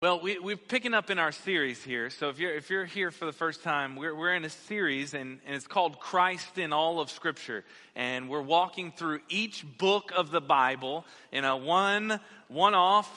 Well, we, we're picking up in our series here. So if you're, if you're here for the first time, we're, we're in a series and, and it's called Christ in All of Scripture. And we're walking through each book of the Bible in a one, one-off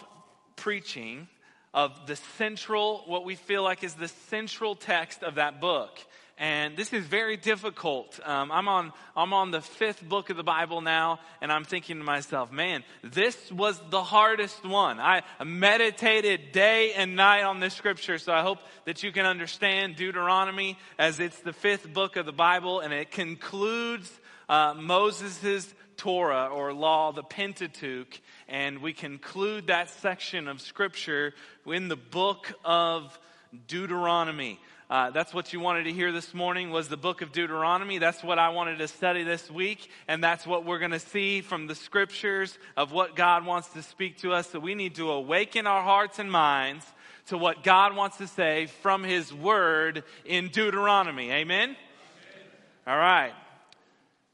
preaching of the central, what we feel like is the central text of that book and this is very difficult. Um, I'm on I'm on the fifth book of the Bible now, and I'm thinking to myself, man, this was the hardest one. I meditated day and night on this scripture, so I hope that you can understand Deuteronomy as it's the fifth book of the Bible, and it concludes uh, Moses' Torah or law, the Pentateuch, and we conclude that section of scripture in the book of Deuteronomy. Uh, that's what you wanted to hear this morning was the book of Deuteronomy. That's what I wanted to study this week. And that's what we're going to see from the scriptures of what God wants to speak to us. So we need to awaken our hearts and minds to what God wants to say from his word in Deuteronomy. Amen? Amen. All right.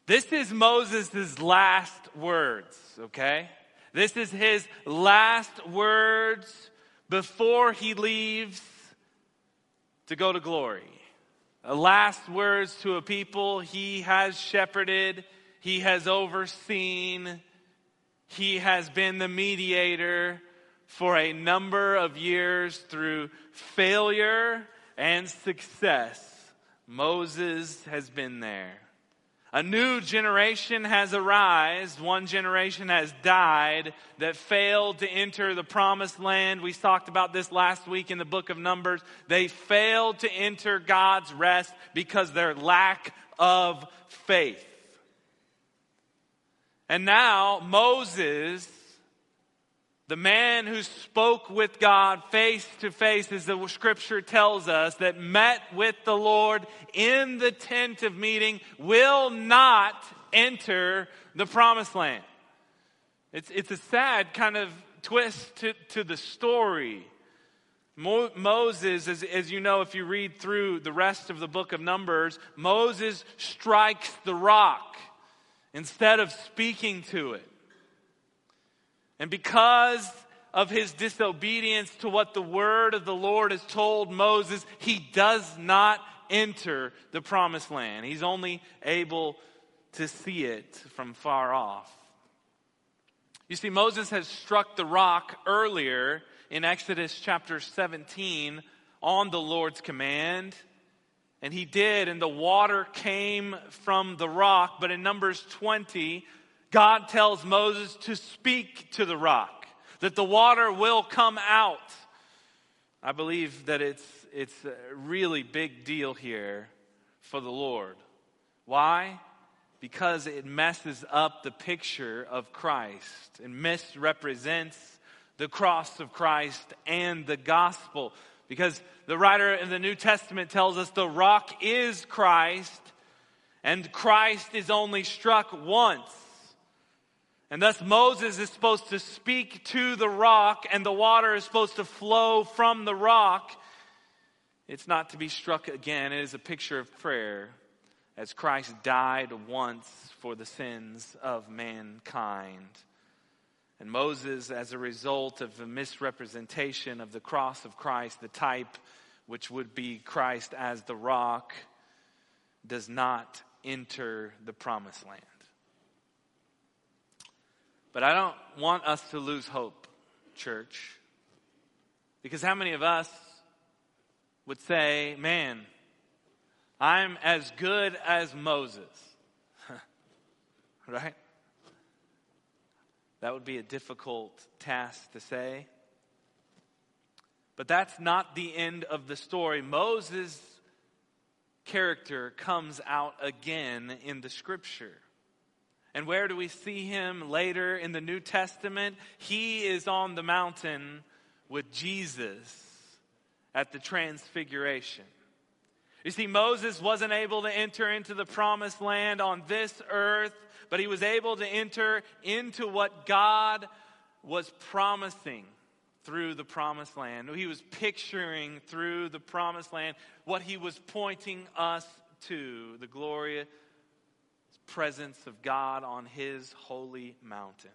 This is Moses' last words, okay? This is his last words before he leaves to go to glory. last words to a people he has shepherded, he has overseen, he has been the mediator for a number of years through failure and success. Moses has been there. A new generation has arisen. One generation has died that failed to enter the promised land. We talked about this last week in the book of Numbers. They failed to enter God's rest because their lack of faith. And now Moses the man who spoke with God face to face, as the scripture tells us, that met with the Lord in the tent of meeting, will not enter the promised land. It's, it's a sad kind of twist to, to the story. Mo- Moses, as, as you know, if you read through the rest of the book of Numbers, Moses strikes the rock instead of speaking to it. And because of his disobedience to what the word of the Lord has told Moses, he does not enter the promised land. He's only able to see it from far off. You see, Moses has struck the rock earlier in Exodus chapter 17 on the Lord's command. And he did, and the water came from the rock. But in Numbers 20, God tells Moses to speak to the rock, that the water will come out. I believe that it's, it's a really big deal here for the Lord. Why? Because it messes up the picture of Christ and misrepresents the cross of Christ and the gospel. Because the writer in the New Testament tells us the rock is Christ, and Christ is only struck once. And thus Moses is supposed to speak to the rock, and the water is supposed to flow from the rock. It's not to be struck again. It is a picture of prayer as Christ died once for the sins of mankind. And Moses, as a result of the misrepresentation of the cross of Christ, the type which would be Christ as the rock, does not enter the promised land. But I don't want us to lose hope, church. Because how many of us would say, man, I'm as good as Moses? right? That would be a difficult task to say. But that's not the end of the story. Moses' character comes out again in the scripture. And where do we see him later in the New Testament? He is on the mountain with Jesus at the transfiguration. You see, Moses wasn't able to enter into the promised land on this earth, but he was able to enter into what God was promising through the promised land. He was picturing through the promised land what he was pointing us to the glorious presence of God on his holy mountain.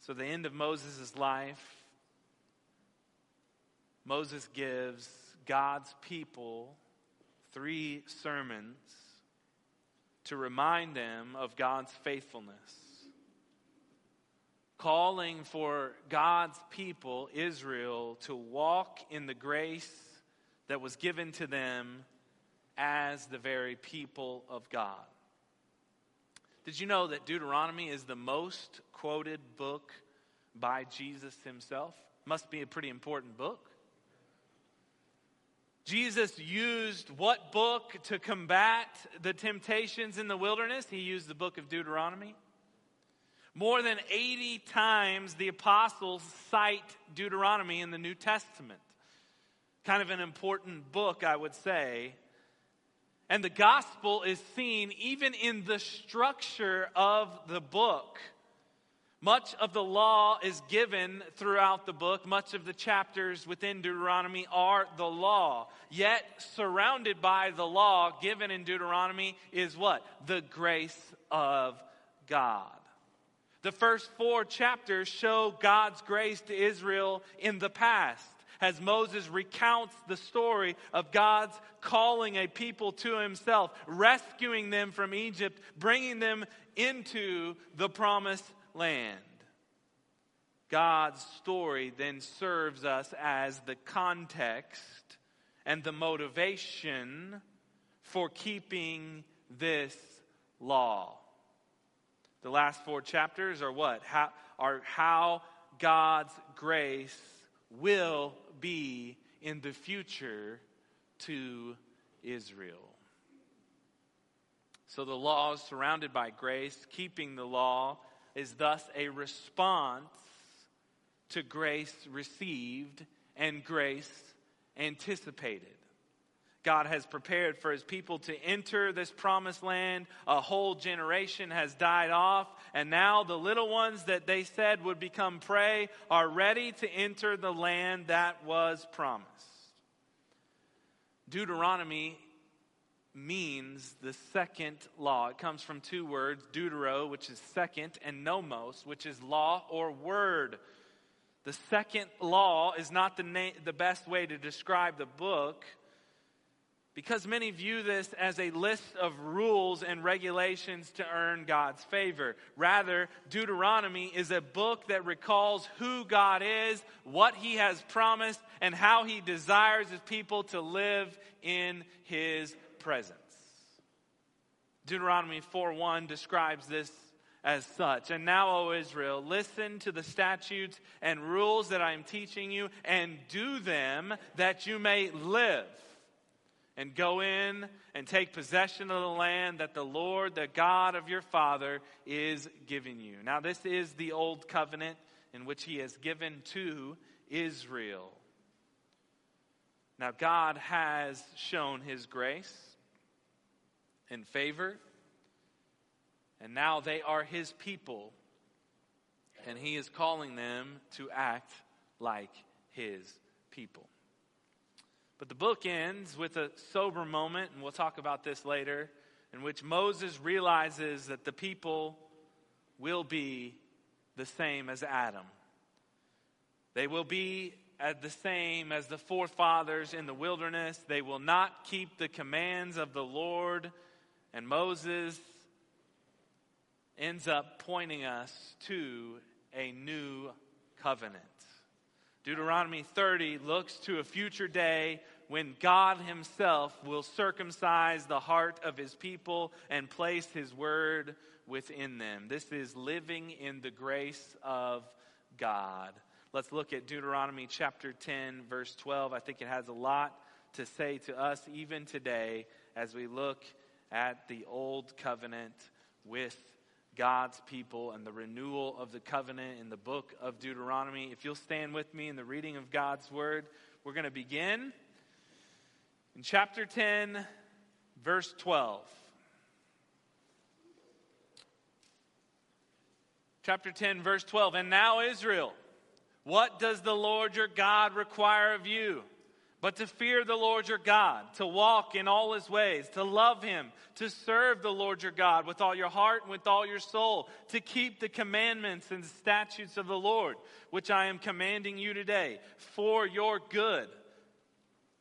So, the end of Moses' life Moses gives God's people three sermons to remind them of God's faithfulness. Calling for God's people, Israel, to walk in the grace that was given to them as the very people of God. Did you know that Deuteronomy is the most quoted book by Jesus himself? Must be a pretty important book. Jesus used what book to combat the temptations in the wilderness? He used the book of Deuteronomy. More than 80 times the apostles cite Deuteronomy in the New Testament. Kind of an important book, I would say. And the gospel is seen even in the structure of the book. Much of the law is given throughout the book. Much of the chapters within Deuteronomy are the law. Yet, surrounded by the law given in Deuteronomy is what? The grace of God. The first four chapters show God's grace to Israel in the past as Moses recounts the story of God's calling a people to himself, rescuing them from Egypt, bringing them into the promised land. God's story then serves us as the context and the motivation for keeping this law. The last four chapters are what? How, are how God's grace will be in the future to Israel. So the law is surrounded by grace. Keeping the law is thus a response to grace received and grace anticipated. God has prepared for his people to enter this promised land. A whole generation has died off, and now the little ones that they said would become prey are ready to enter the land that was promised. Deuteronomy means the second law. It comes from two words, deutero, which is second, and nomos, which is law or word. The second law is not the, na- the best way to describe the book because many view this as a list of rules and regulations to earn God's favor. Rather, Deuteronomy is a book that recalls who God is, what he has promised, and how he desires his people to live in his presence. Deuteronomy 4:1 describes this as such. And now, O Israel, listen to the statutes and rules that I am teaching you and do them that you may live and go in and take possession of the land that the Lord, the God of your father, is giving you. Now, this is the old covenant in which he has given to Israel. Now, God has shown his grace and favor and now they are his people. And he is calling them to act like his people. But the book ends with a sober moment, and we'll talk about this later, in which Moses realizes that the people will be the same as Adam. They will be at the same as the forefathers in the wilderness. They will not keep the commands of the Lord. And Moses ends up pointing us to a new covenant. Deuteronomy 30 looks to a future day when God Himself will circumcise the heart of His people and place His word within them. This is living in the grace of God. Let's look at Deuteronomy chapter 10, verse 12. I think it has a lot to say to us even today as we look at the old covenant with God's people and the renewal of the covenant in the book of Deuteronomy. If you'll stand with me in the reading of God's word, we're going to begin in chapter 10, verse 12. Chapter 10, verse 12. And now, Israel, what does the Lord your God require of you? But to fear the Lord your God, to walk in all his ways, to love him, to serve the Lord your God with all your heart and with all your soul, to keep the commandments and statutes of the Lord, which I am commanding you today, for your good.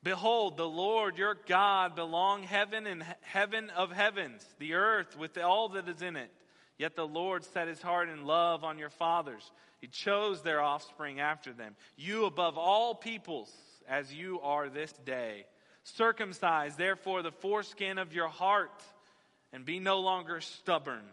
Behold, the Lord your God belong heaven and heaven of heavens, the earth with all that is in it. Yet the Lord set his heart in love on your fathers. He chose their offspring after them. You above all peoples, as you are this day. Circumcise, therefore, the foreskin of your heart, and be no longer stubborn.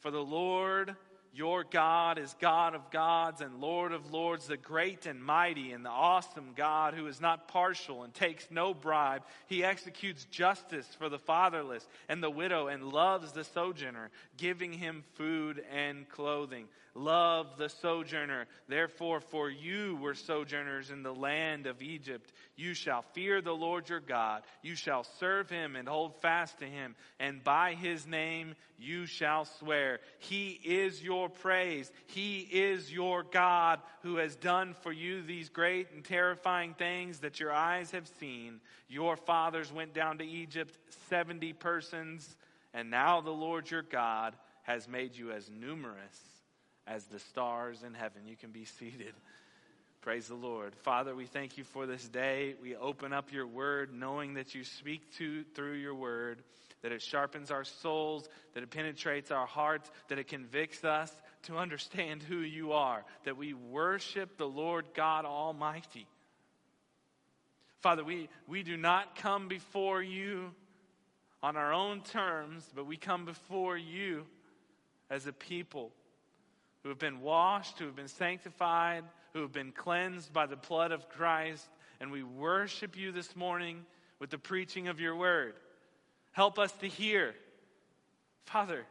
For the Lord your God is God of gods and Lord of lords, the great and mighty and the awesome God who is not partial and takes no bribe. He executes justice for the fatherless and the widow and loves the sojourner, giving him food and clothing. Love the sojourner. Therefore, for you were sojourners in the land of Egypt. You shall fear the Lord your God. You shall serve him and hold fast to him. And by his name you shall swear. He is your praise. He is your God who has done for you these great and terrifying things that your eyes have seen. Your fathers went down to Egypt, 70 persons, and now the Lord your God has made you as numerous as the stars in heaven. You can be seated. Praise the Lord. Father, we thank you for this day. We open up your word knowing that you speak to through your word, that it sharpens our souls, that it penetrates our hearts, that it convicts us to understand who you are, that we worship the Lord God Almighty. Father, we, we do not come before you on our own terms, but we come before you as a people who have been washed, who have been sanctified, who have been cleansed by the blood of Christ. And we worship you this morning with the preaching of your word. Help us to hear. Father,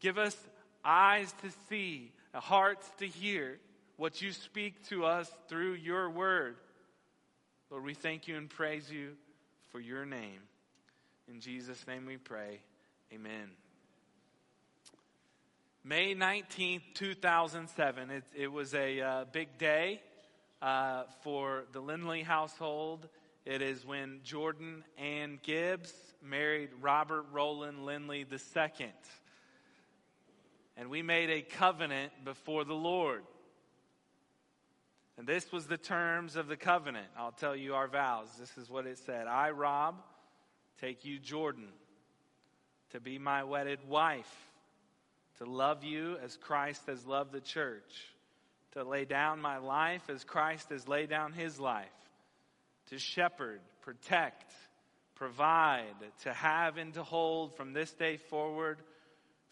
give us eyes to see, hearts to hear what you speak to us through your word. Lord, we thank you and praise you for your name. In Jesus' name we pray. Amen. May 19th, 2007. It, it was a uh, big day uh, for the Lindley household. It is when Jordan Ann Gibbs married Robert Roland Lindley II. And we made a covenant before the Lord. And this was the terms of the covenant. I'll tell you our vows. This is what it said I, Rob, take you, Jordan, to be my wedded wife to love you as Christ has loved the church, to lay down my life as Christ has laid down his life, to shepherd, protect, provide, to have and to hold from this day forward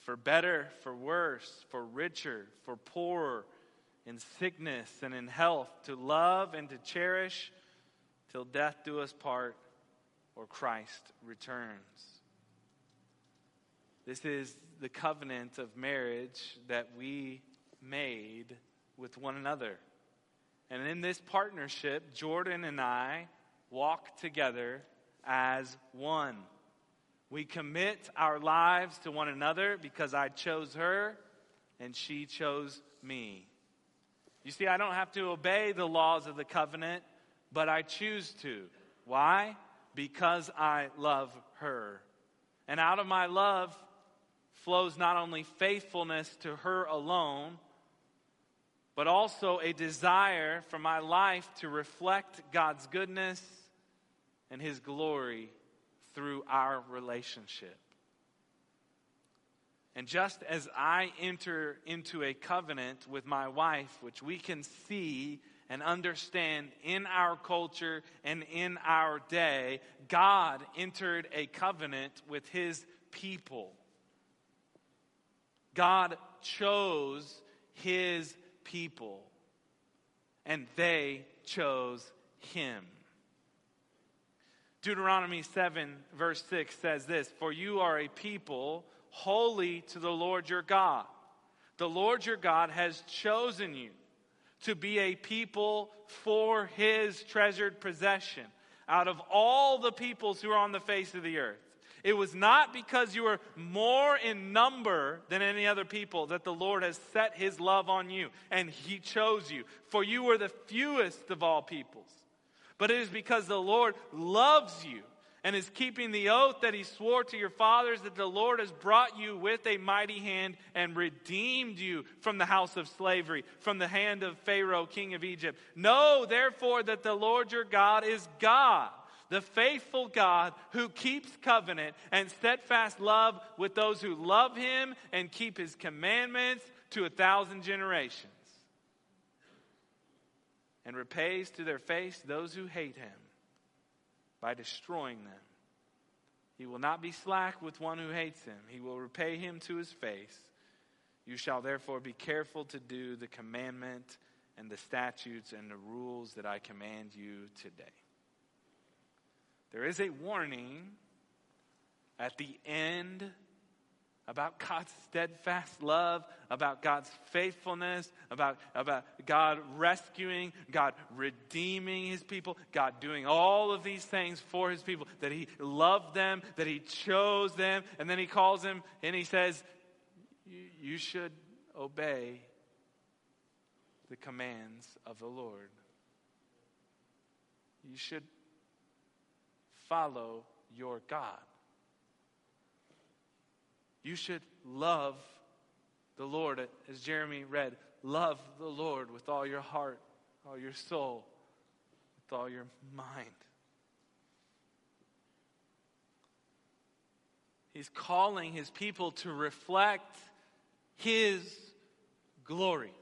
for better, for worse, for richer, for poorer, in sickness and in health, to love and to cherish till death do us part or Christ returns. This is the covenant of marriage that we made with one another. And in this partnership, Jordan and I walk together as one. We commit our lives to one another because I chose her and she chose me. You see, I don't have to obey the laws of the covenant, but I choose to. Why? Because I love her. And out of my love, flows not only faithfulness to her alone, but also a desire for my life to reflect God's goodness and His glory through our relationship. And just as I enter into a covenant with my wife, which we can see and understand in our culture and in our day, God entered a covenant with His people. God chose his people, and they chose him. Deuteronomy 7, verse 6 says this For you are a people holy to the Lord your God. The Lord your God has chosen you to be a people for his treasured possession out of all the peoples who are on the face of the earth. It was not because you were more in number than any other people that the Lord has set his love on you and he chose you, for you were the fewest of all peoples. But it is because the Lord loves you and is keeping the oath that he swore to your fathers that the Lord has brought you with a mighty hand and redeemed you from the house of slavery, from the hand of Pharaoh, king of Egypt. Know therefore that the Lord your God is God, the faithful God who keeps covenant and steadfast love with those who love him and keep his commandments to a thousand generations, and repays to their face those who hate him by destroying them. He will not be slack with one who hates him, he will repay him to his face. You shall therefore be careful to do the commandment and the statutes and the rules that I command you today. There is a warning at the end about God's steadfast love, about God's faithfulness, about, about God rescuing, God redeeming his people, God doing all of these things for his people, that he loved them, that he chose them, and then he calls them and he says, You should obey the commands of the Lord. You should follow your God. You should love the Lord, as Jeremy read. Love the Lord with all your heart, all your soul, with all your mind. He's calling his people to reflect his glory.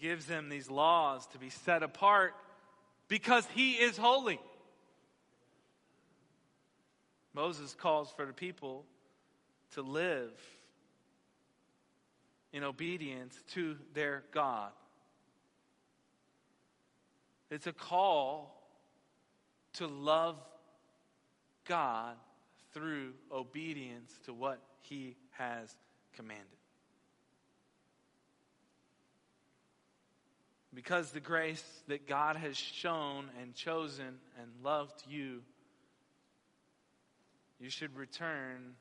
Gives them these laws to be set apart because he is holy. Moses calls for the people to live in obedience to their God. It's a call to love God through obedience to what he has commanded. Because the grace that God has shown and chosen and loved you, you should return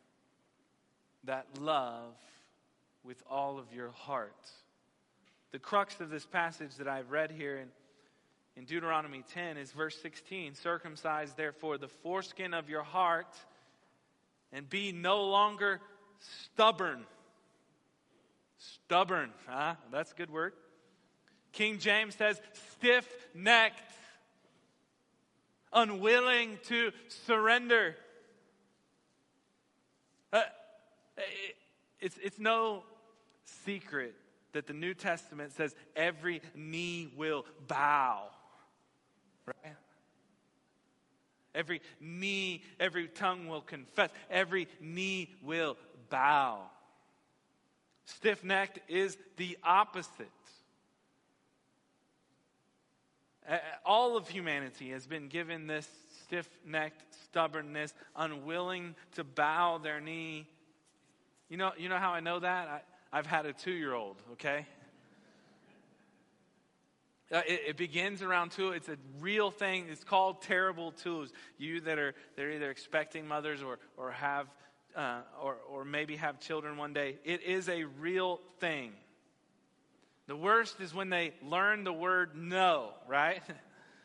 that love with all of your heart. The crux of this passage that I've read here in, in Deuteronomy 10 is verse 16 Circumcise therefore the foreskin of your heart and be no longer stubborn. Stubborn, huh? That's a good word. King James says, stiff necked, unwilling to surrender. Uh, it's, it's no secret that the New Testament says every knee will bow. Right? Every knee, every tongue will confess. Every knee will bow. Stiff necked is the opposite. All of humanity has been given this stiff necked stubbornness, unwilling to bow their knee. You know, you know how I know that? I, I've had a two year old, okay? Uh, it, it, begins around two. It's a real thing. It's called terrible twos. You that are they're either expecting mothers or or have uh, or or maybe have children one day. It is a real thing. The worst is when they learn the word no, right?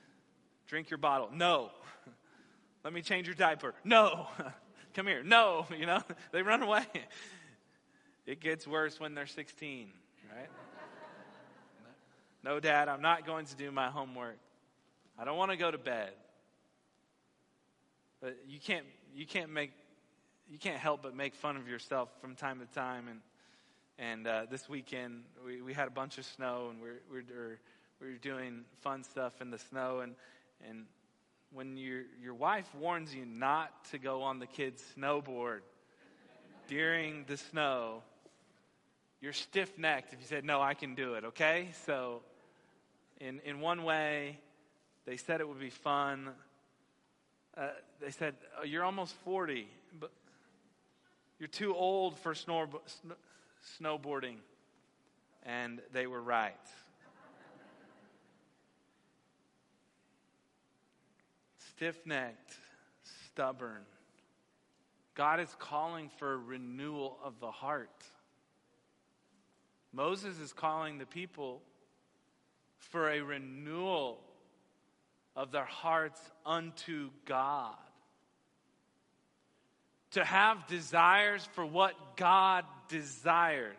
Drink your bottle. No. Let me change your diaper. No. Come here. No. You know, they run away. It gets worse when they're 16, right? No, dad, I'm not going to do my homework. I don't want to go to bed. But you can't you can't make you can't help but make fun of yourself from time to time and and uh, this weekend, we, we had a bunch of snow, and we're, we're, we're doing fun stuff in the snow. And, and when your, your wife warns you not to go on the kids' snowboard during the snow, you're stiff necked if you said, No, I can do it, okay? So, in, in one way, they said it would be fun. Uh, they said, oh, You're almost 40, but you're too old for snowboard snowboarding, and they were right. Stiff necked, stubborn. God is calling for renewal of the heart. Moses is calling the people for a renewal of their hearts unto God. To have desires for what God desires.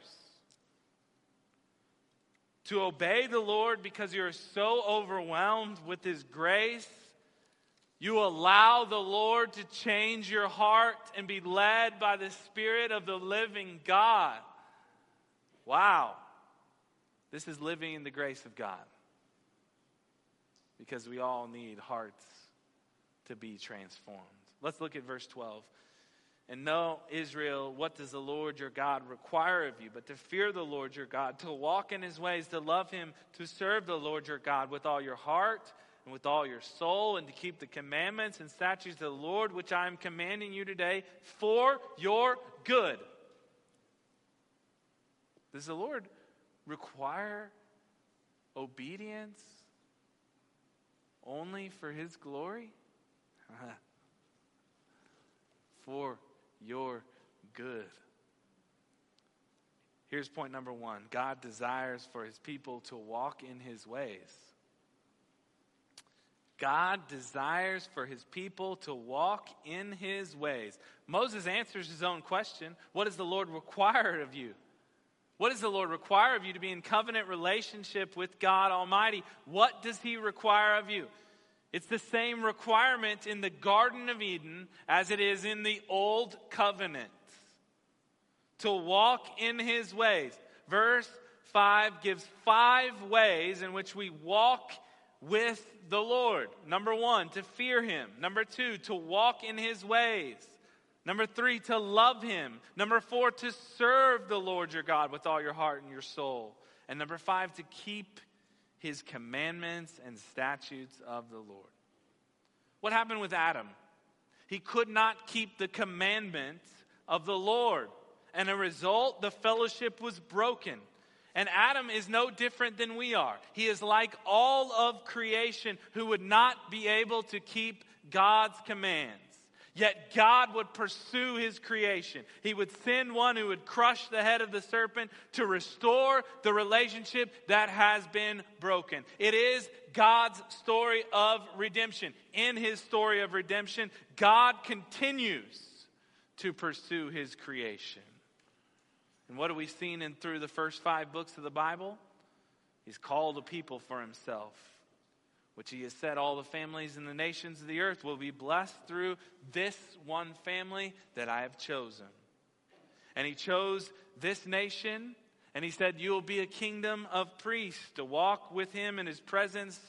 To obey the Lord because you're so overwhelmed with His grace you allow the Lord to change your heart and be led by the Spirit of the living God. Wow. This is living in the grace of God. Because we all need hearts to be transformed. Let's look at verse 12. And know, Israel, what does the Lord your God require of you? But to fear the Lord your God, to walk in his ways, to love him, to serve the Lord your God with all your heart and with all your soul, and to keep the commandments and statutes of the Lord, which I am commanding you today, for your good. Does the Lord require obedience only for His glory? for your good. Here's point number one God desires for His people to walk in His ways. God desires for his people to walk in his ways. Moses answers his own question What does the Lord require of you? What does the Lord require of you to be in covenant relationship with God Almighty? What does he require of you? It's the same requirement in the Garden of Eden as it is in the Old Covenant to walk in his ways. Verse 5 gives five ways in which we walk with the Lord. Number one, to fear him. Number two, to walk in his ways. Number three, to love him. Number four, to serve the Lord your God with all your heart and your soul. And number five, to keep his commandments and statutes of the Lord. What happened with Adam? He could not keep the commandments of the Lord. And a result, the fellowship was broken. And Adam is no different than we are. He is like all of creation who would not be able to keep God's commands. Yet God would pursue his creation. He would send one who would crush the head of the serpent to restore the relationship that has been broken. It is God's story of redemption. In his story of redemption, God continues to pursue his creation. And what have we seen in through the first five books of the Bible? He's called a people for himself, which he has said all the families and the nations of the earth will be blessed through this one family that I have chosen. And he chose this nation, and he said, You will be a kingdom of priests to walk with him in his presence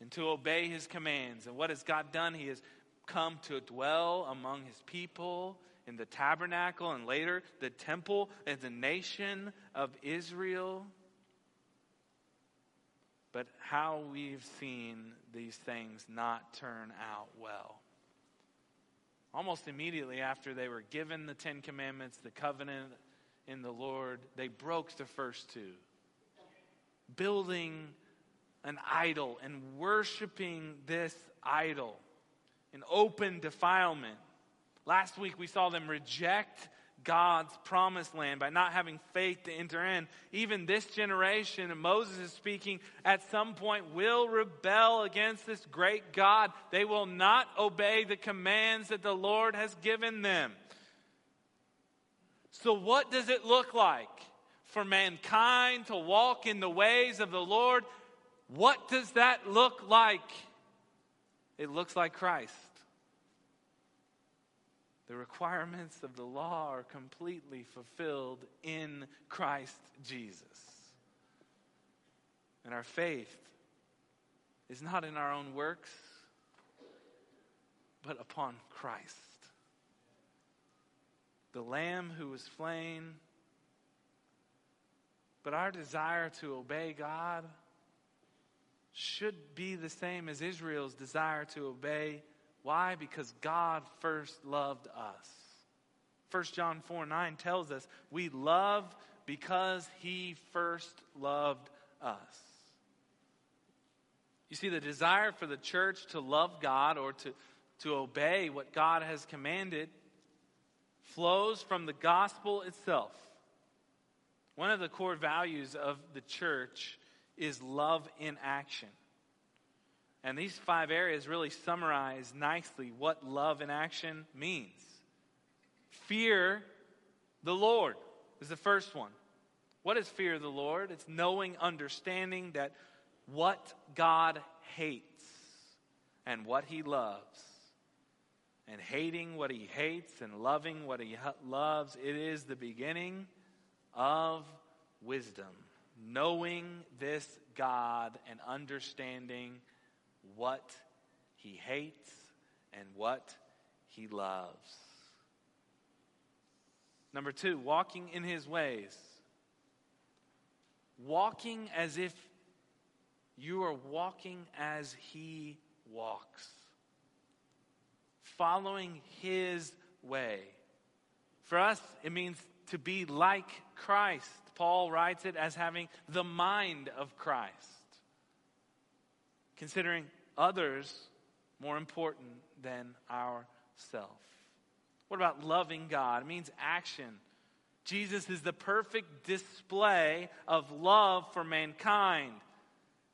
and to obey his commands. And what has God done? He has come to dwell among his people in the tabernacle and later the temple and the nation of Israel. But how we've seen these things not turn out well. Almost immediately after they were given the Ten Commandments, the covenant in the Lord, they broke the first two. Building an idol and worshiping this idol in open defilement. Last week we saw them reject God's promised land by not having faith to enter in. Even this generation, and Moses is speaking, at some point will rebel against this great God. They will not obey the commands that the Lord has given them. So, what does it look like for mankind to walk in the ways of the Lord? What does that look like? It looks like Christ. The requirements of the law are completely fulfilled in Christ Jesus. And our faith is not in our own works, but upon Christ. The Lamb who was slain. But our desire to obey God should be the same as Israel's desire to obey why? Because God first loved us. 1 John 4 9 tells us we love because he first loved us. You see, the desire for the church to love God or to, to obey what God has commanded flows from the gospel itself. One of the core values of the church is love in action. And these five areas really summarize nicely what love in action means. Fear the Lord is the first one. What is fear of the Lord? It's knowing, understanding that what God hates and what he loves. And hating what he hates and loving what he loves, it is the beginning of wisdom. Knowing this God and understanding what he hates and what he loves. Number two, walking in his ways. Walking as if you are walking as he walks. Following his way. For us, it means to be like Christ. Paul writes it as having the mind of Christ. Considering others more important than ourself. What about loving God? It means action. Jesus is the perfect display of love for mankind.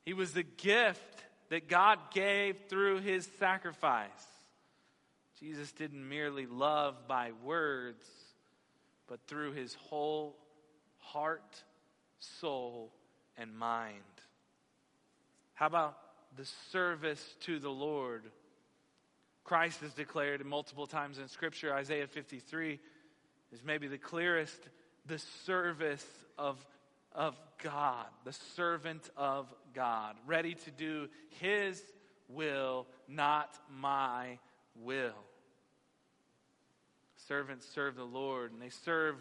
He was the gift that God gave through his sacrifice. Jesus didn't merely love by words, but through his whole heart, soul, and mind. How about the service to the Lord? Christ is declared multiple times in Scripture. Isaiah 53 is maybe the clearest the service of, of God, the servant of God, ready to do His will, not my will. Servants serve the Lord, and they serve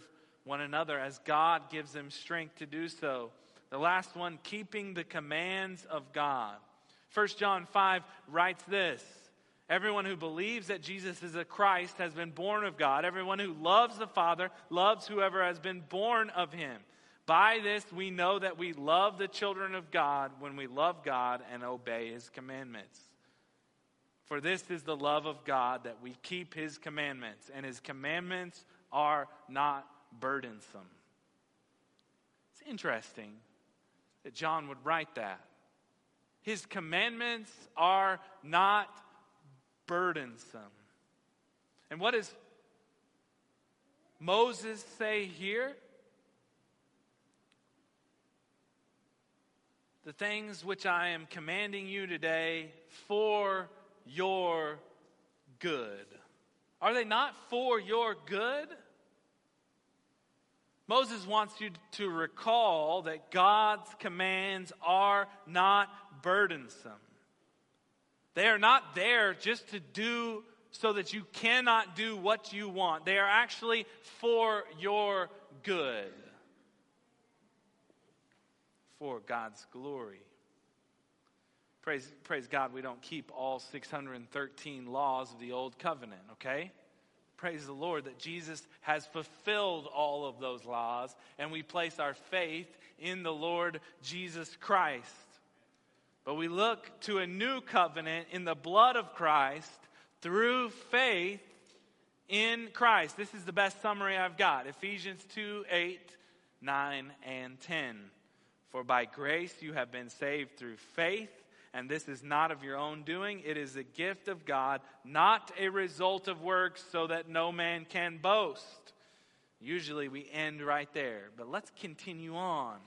one another as God gives them strength to do so. The last one, keeping the commands of God. 1 John 5 writes this Everyone who believes that Jesus is a Christ has been born of God. Everyone who loves the Father loves whoever has been born of him. By this we know that we love the children of God when we love God and obey his commandments. For this is the love of God that we keep his commandments, and his commandments are not burdensome. It's interesting that John would write that. His commandments are not burdensome. And what does Moses say here? The things which I am commanding you today for your good. Are they not for your good? Moses wants you to recall that God's commands are not burdensome. They are not there just to do so that you cannot do what you want. They are actually for your good, for God's glory. Praise, praise God, we don't keep all 613 laws of the Old Covenant, okay? Praise the Lord that Jesus has fulfilled all of those laws, and we place our faith in the Lord Jesus Christ. But we look to a new covenant in the blood of Christ through faith in Christ. This is the best summary I've got Ephesians 2 8, 9, and 10. For by grace you have been saved through faith, and this is not of your own doing. It is a gift of God, not a result of works, so that no man can boast. Usually we end right there, but let's continue on.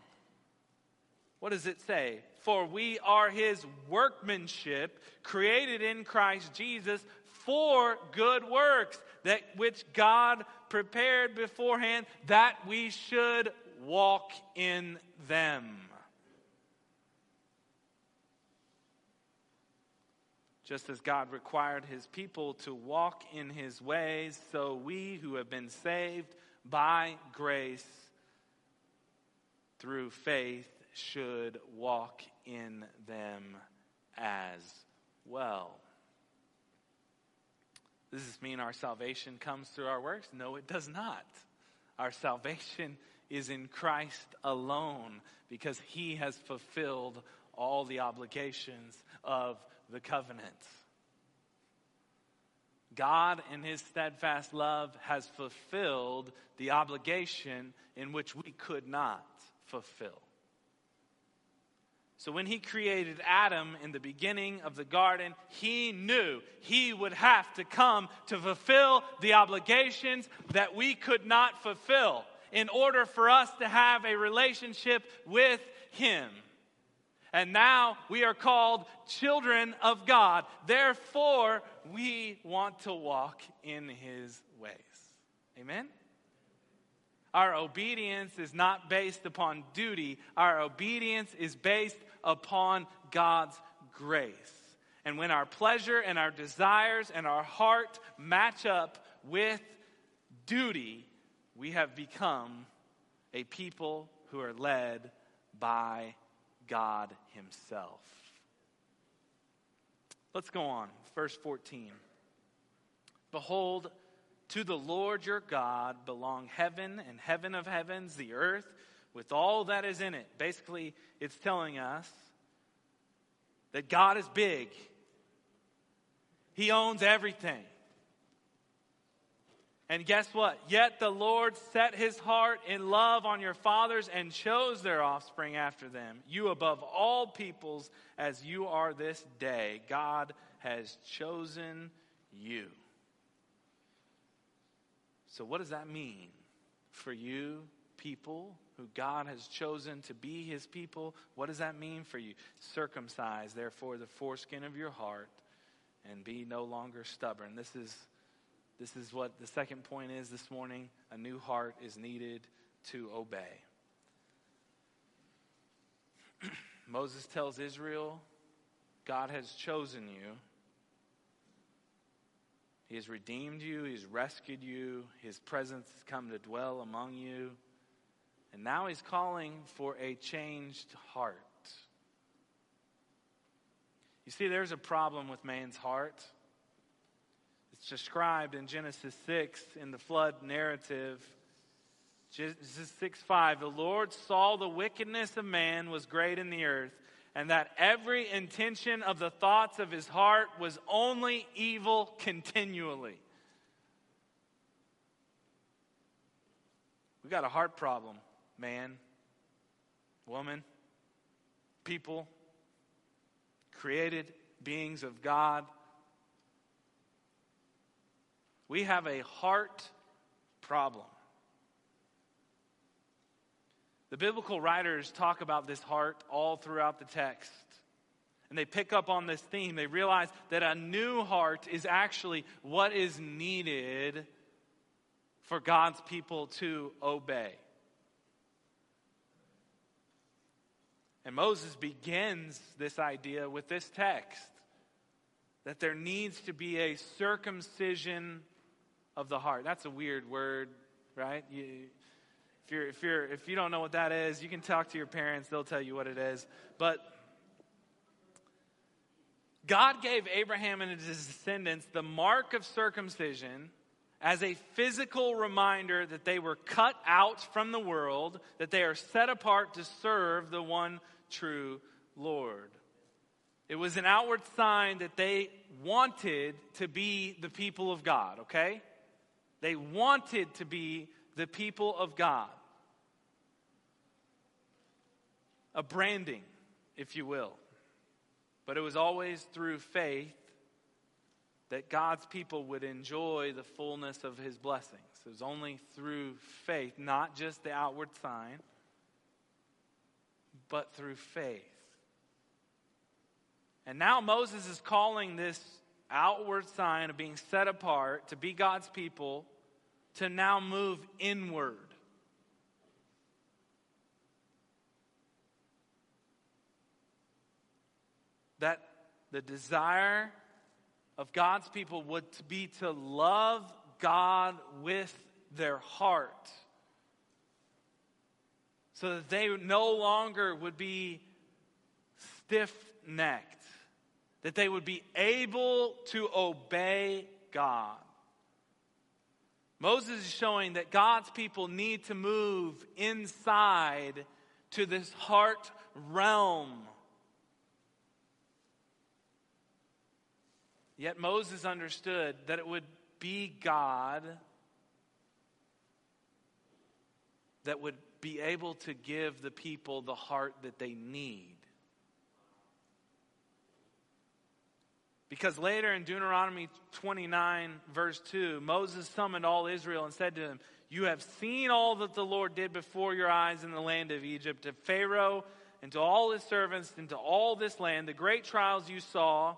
What does it say? For we are his workmanship, created in Christ Jesus for good works, that which God prepared beforehand that we should walk in them. Just as God required his people to walk in his ways, so we who have been saved by grace through faith should walk in them as well. Does this mean our salvation comes through our works? No, it does not. Our salvation is in Christ alone because he has fulfilled all the obligations of the covenant. God, in his steadfast love, has fulfilled the obligation in which we could not fulfill. So when he created Adam in the beginning of the garden, he knew he would have to come to fulfill the obligations that we could not fulfill in order for us to have a relationship with him. And now we are called children of God. Therefore, we want to walk in his ways. Amen? Our obedience is not based upon duty, our obedience is based upon God's grace. And when our pleasure and our desires and our heart match up with duty, we have become a people who are led by God Himself. Let's go on. Verse 14. Behold, to the Lord your God belong heaven and heaven of heavens, the earth with all that is in it. Basically, it's telling us that God is big, He owns everything. And guess what? Yet the Lord set his heart in love on your fathers and chose their offspring after them. You above all peoples, as you are this day. God has chosen you. So, what does that mean for you, people who God has chosen to be his people? What does that mean for you? Circumcise, therefore, the foreskin of your heart and be no longer stubborn. This is, this is what the second point is this morning. A new heart is needed to obey. Moses tells Israel, God has chosen you he has redeemed you, He's rescued you, His presence has come to dwell among you. And now He's calling for a changed heart. You see, there's a problem with man's heart. It's described in Genesis 6 in the flood narrative. Genesis 6 5. The Lord saw the wickedness of man was great in the earth and that every intention of the thoughts of his heart was only evil continually. We got a heart problem, man, woman, people, created beings of God. We have a heart problem. The biblical writers talk about this heart all throughout the text. And they pick up on this theme. They realize that a new heart is actually what is needed for God's people to obey. And Moses begins this idea with this text that there needs to be a circumcision of the heart. That's a weird word, right? You, if, you're, if, you're, if you don't know what that is, you can talk to your parents, they'll tell you what it is. But God gave Abraham and his descendants the mark of circumcision as a physical reminder that they were cut out from the world, that they are set apart to serve the one true Lord. It was an outward sign that they wanted to be the people of God, okay? They wanted to be the people of God a branding, if you will. But it was always through faith that God's people would enjoy the fullness of his blessings. It was only through faith, not just the outward sign, but through faith. And now Moses is calling this outward sign of being set apart to be God's people to now move inward. that the desire of God's people would be to love God with their heart so that they no longer would be stiff necked, that they would be able to obey God. Moses is showing that God's people need to move inside to this heart realm Yet Moses understood that it would be God that would be able to give the people the heart that they need. Because later in Deuteronomy 29, verse 2, Moses summoned all Israel and said to them, You have seen all that the Lord did before your eyes in the land of Egypt, to Pharaoh and to all his servants and to all this land, the great trials you saw,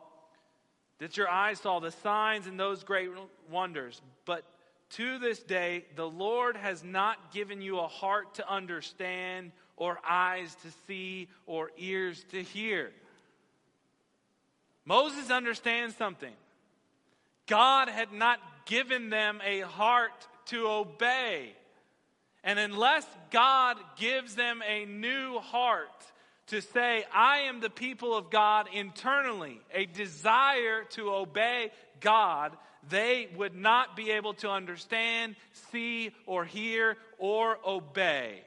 that your eyes saw, the signs and those great wonders. But to this day, the Lord has not given you a heart to understand, or eyes to see, or ears to hear. Moses understands something. God had not given them a heart to obey. And unless God gives them a new heart to say, I am the people of God internally, a desire to obey God, they would not be able to understand, see, or hear, or obey.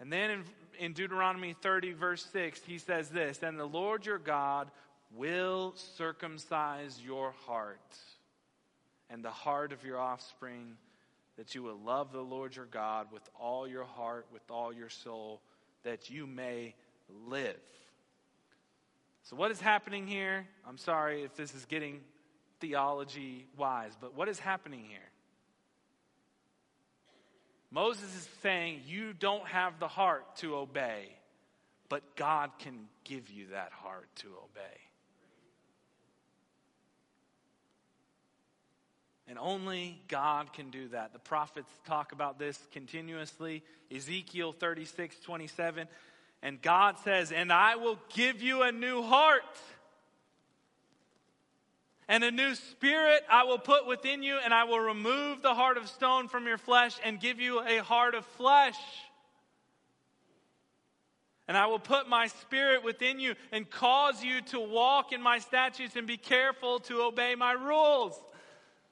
And then in, in Deuteronomy 30, verse 6, he says this And the Lord your God will circumcise your heart and the heart of your offspring, that you will love the Lord your God with all your heart, with all your soul, that you may live. So, what is happening here? I'm sorry if this is getting theology wise, but what is happening here? Moses is saying, You don't have the heart to obey, but God can give you that heart to obey. And only God can do that. The prophets talk about this continuously. Ezekiel 36, 27. And God says, And I will give you a new heart and a new spirit I will put within you, and I will remove the heart of stone from your flesh and give you a heart of flesh. And I will put my spirit within you and cause you to walk in my statutes and be careful to obey my rules.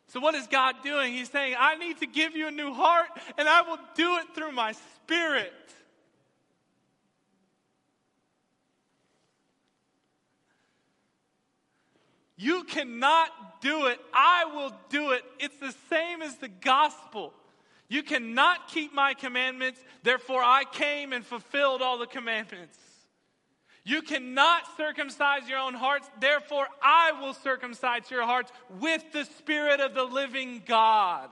So, what is God doing? He's saying, I need to give you a new heart, and I will do it through my spirit. You cannot do it. I will do it. It's the same as the gospel. You cannot keep my commandments, therefore I came and fulfilled all the commandments. You cannot circumcise your own hearts, therefore I will circumcise your hearts with the Spirit of the living God.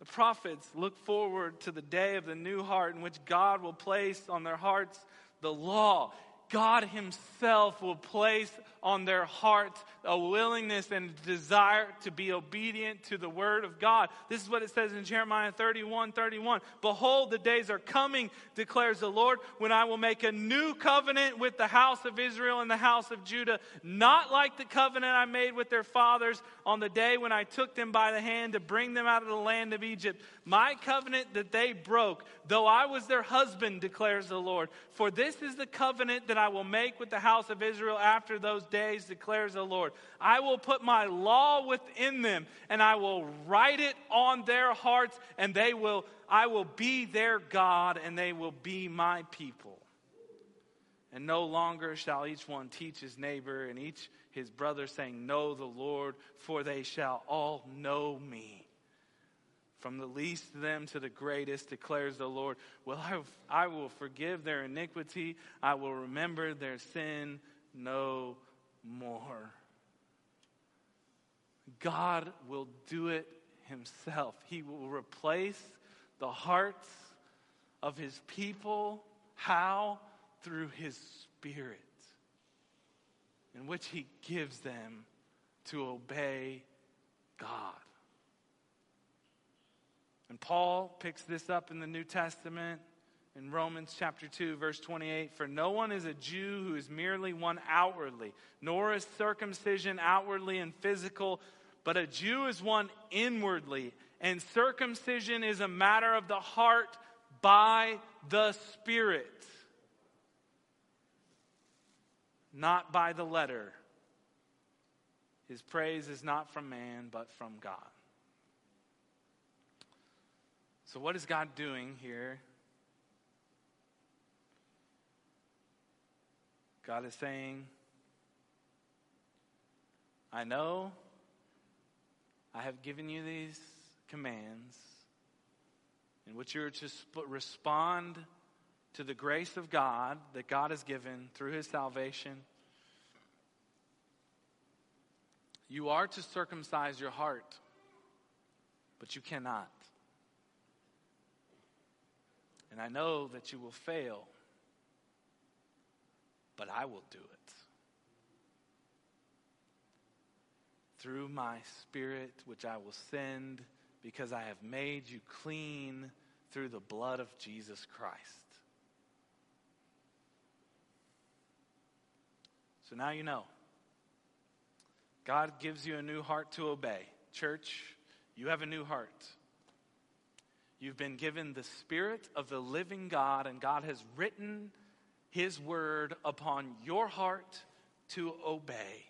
The prophets look forward to the day of the new heart in which God will place on their hearts the law. God Himself will place on their hearts a willingness and a desire to be obedient to the Word of God. This is what it says in Jeremiah 31 31. Behold, the days are coming, declares the Lord, when I will make a new covenant with the house of Israel and the house of Judah, not like the covenant I made with their fathers on the day when I took them by the hand to bring them out of the land of Egypt. My covenant that they broke, though I was their husband, declares the Lord. For this is the covenant that I will make with the house of Israel after those days, declares the Lord. I will put my law within them, and I will write it on their hearts, and they will, I will be their God, and they will be my people. And no longer shall each one teach his neighbor and each his brother, saying, Know the Lord, for they shall all know me. From the least of them to the greatest, declares the Lord. Well, I, I will forgive their iniquity. I will remember their sin no more. God will do it himself. He will replace the hearts of his people. How? Through his Spirit, in which he gives them to obey God. And Paul picks this up in the New Testament in Romans chapter 2, verse 28 For no one is a Jew who is merely one outwardly, nor is circumcision outwardly and physical, but a Jew is one inwardly. And circumcision is a matter of the heart by the Spirit, not by the letter. His praise is not from man, but from God. So, what is God doing here? God is saying, I know I have given you these commands in which you're to sp- respond to the grace of God that God has given through his salvation, you are to circumcise your heart, but you cannot. And I know that you will fail, but I will do it. Through my Spirit, which I will send, because I have made you clean through the blood of Jesus Christ. So now you know. God gives you a new heart to obey. Church, you have a new heart. You've been given the Spirit of the living God, and God has written His word upon your heart to obey.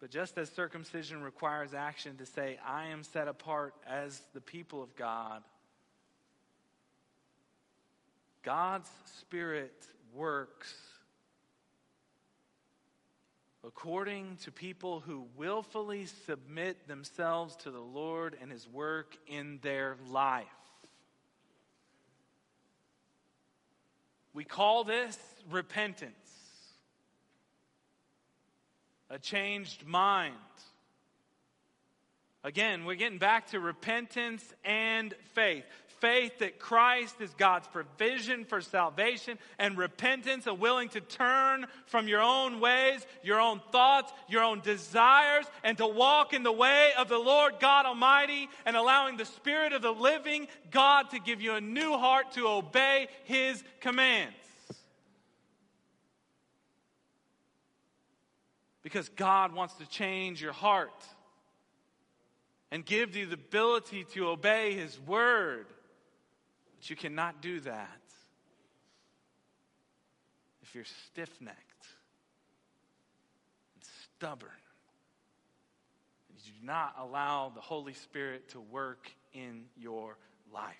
But just as circumcision requires action to say, I am set apart as the people of God, God's Spirit works according to people who willfully submit themselves to the Lord and His work in their life. We call this repentance, a changed mind. Again, we're getting back to repentance and faith faith that Christ is God's provision for salvation, and repentance, a willing to turn from your own ways, your own thoughts, your own desires, and to walk in the way of the Lord God Almighty, and allowing the Spirit of the living God to give you a new heart to obey His commands. Because God wants to change your heart and give you the ability to obey His word. But you cannot do that if you're stiff necked and stubborn. And You do not allow the Holy Spirit to work in your life.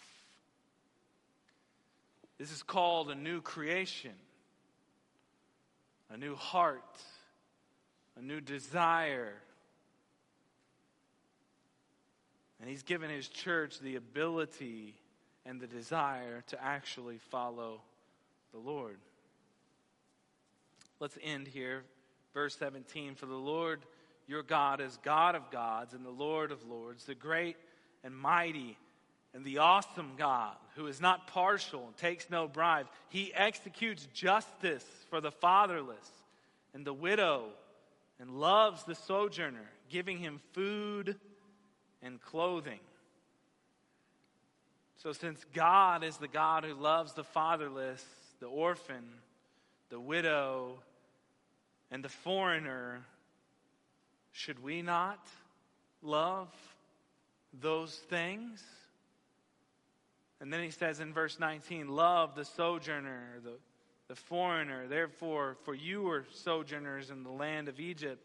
This is called a new creation, a new heart, a new desire. And He's given His church the ability and the desire to actually follow the Lord. Let's end here. Verse 17 For the Lord your God is God of gods and the Lord of lords, the great and mighty and the awesome God who is not partial and takes no bribe. He executes justice for the fatherless and the widow and loves the sojourner, giving him food and clothing. So, since God is the God who loves the fatherless, the orphan, the widow, and the foreigner, should we not love those things? And then he says in verse 19, Love the sojourner, the, the foreigner. Therefore, for you are sojourners in the land of Egypt.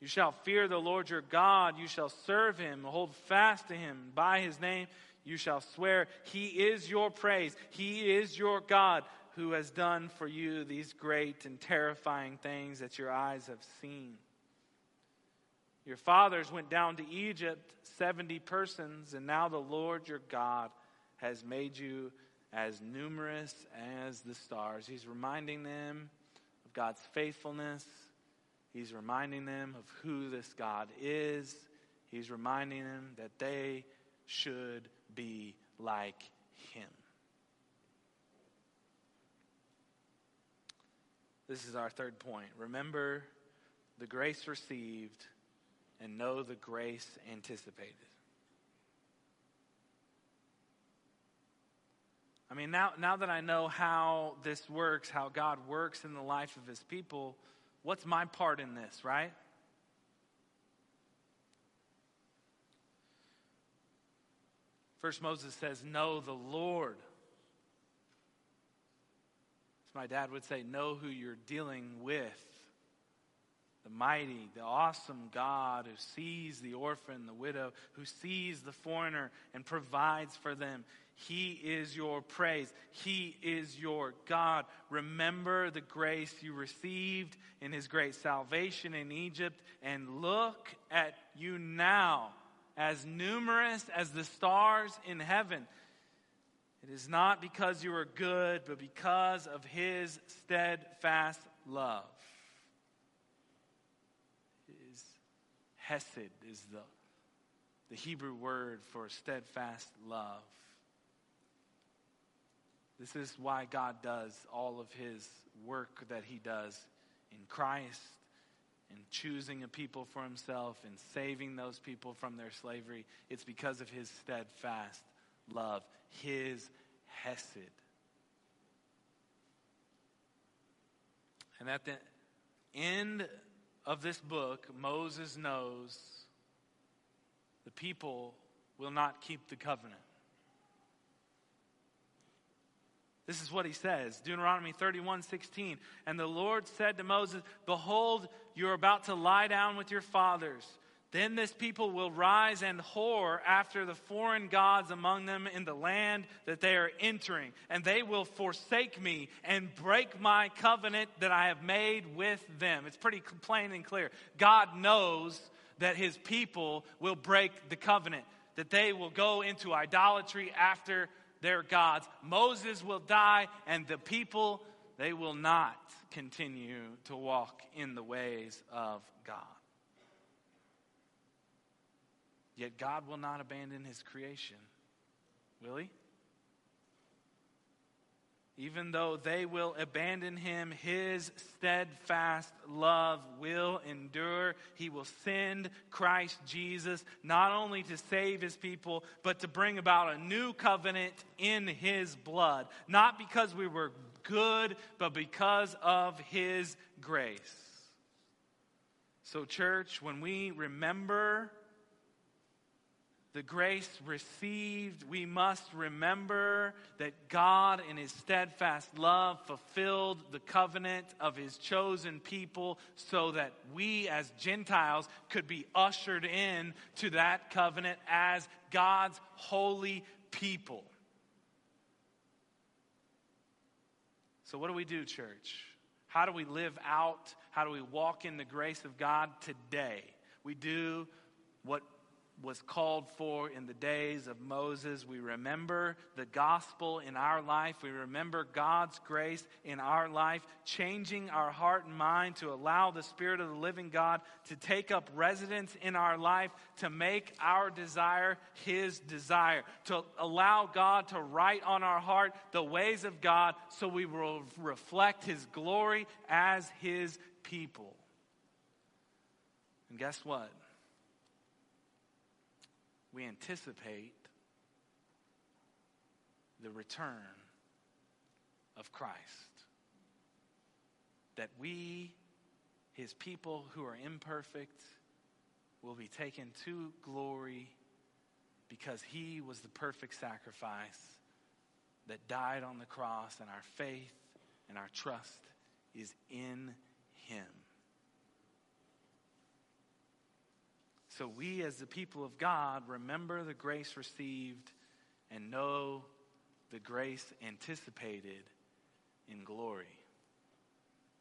You shall fear the Lord your God. You shall serve him, hold fast to him by his name you shall swear, He is your praise. He is your God who has done for you these great and terrifying things that your eyes have seen. Your fathers went down to Egypt, 70 persons, and now the Lord your God has made you as numerous as the stars. He's reminding them of God's faithfulness. He's reminding them of who this God is. He's reminding them that they should be like him. This is our third point. Remember the grace received and know the grace anticipated. I mean, now, now that I know how this works, how God works in the life of his people, what's my part in this, right? First, Moses says, Know the Lord. As my dad would say, Know who you're dealing with. The mighty, the awesome God who sees the orphan, the widow, who sees the foreigner and provides for them. He is your praise. He is your God. Remember the grace you received in His great salvation in Egypt and look at you now as numerous as the stars in heaven. It is not because you are good, but because of his steadfast love. His hesed is the, the Hebrew word for steadfast love. This is why God does all of his work that he does in Christ, in choosing a people for himself, and saving those people from their slavery. It's because of his steadfast love, his hesed. And at the end of this book, Moses knows the people will not keep the covenant. This is what he says Deuteronomy 31 16. And the Lord said to Moses, Behold, you're about to lie down with your fathers. Then this people will rise and whore after the foreign gods among them in the land that they are entering, and they will forsake me and break my covenant that I have made with them. It's pretty plain and clear. God knows that his people will break the covenant, that they will go into idolatry after their gods. Moses will die, and the people, they will not continue to walk in the ways of God. Yet God will not abandon his creation, will he? Even though they will abandon him, his steadfast love will endure. He will send Christ Jesus not only to save his people, but to bring about a new covenant in his blood. Not because we were good, but because of his grace. So, church, when we remember the grace received, we must remember that God, in His steadfast love, fulfilled the covenant of His chosen people so that we as Gentiles could be ushered in to that covenant as God's holy people. So, what do we do, church? How do we live out? How do we walk in the grace of God today? We do what was called for in the days of Moses. We remember the gospel in our life. We remember God's grace in our life, changing our heart and mind to allow the Spirit of the living God to take up residence in our life, to make our desire His desire, to allow God to write on our heart the ways of God so we will reflect His glory as His people. And guess what? We anticipate the return of Christ. That we, his people who are imperfect, will be taken to glory because he was the perfect sacrifice that died on the cross, and our faith and our trust is in him. So we, as the people of God, remember the grace received and know the grace anticipated in glory.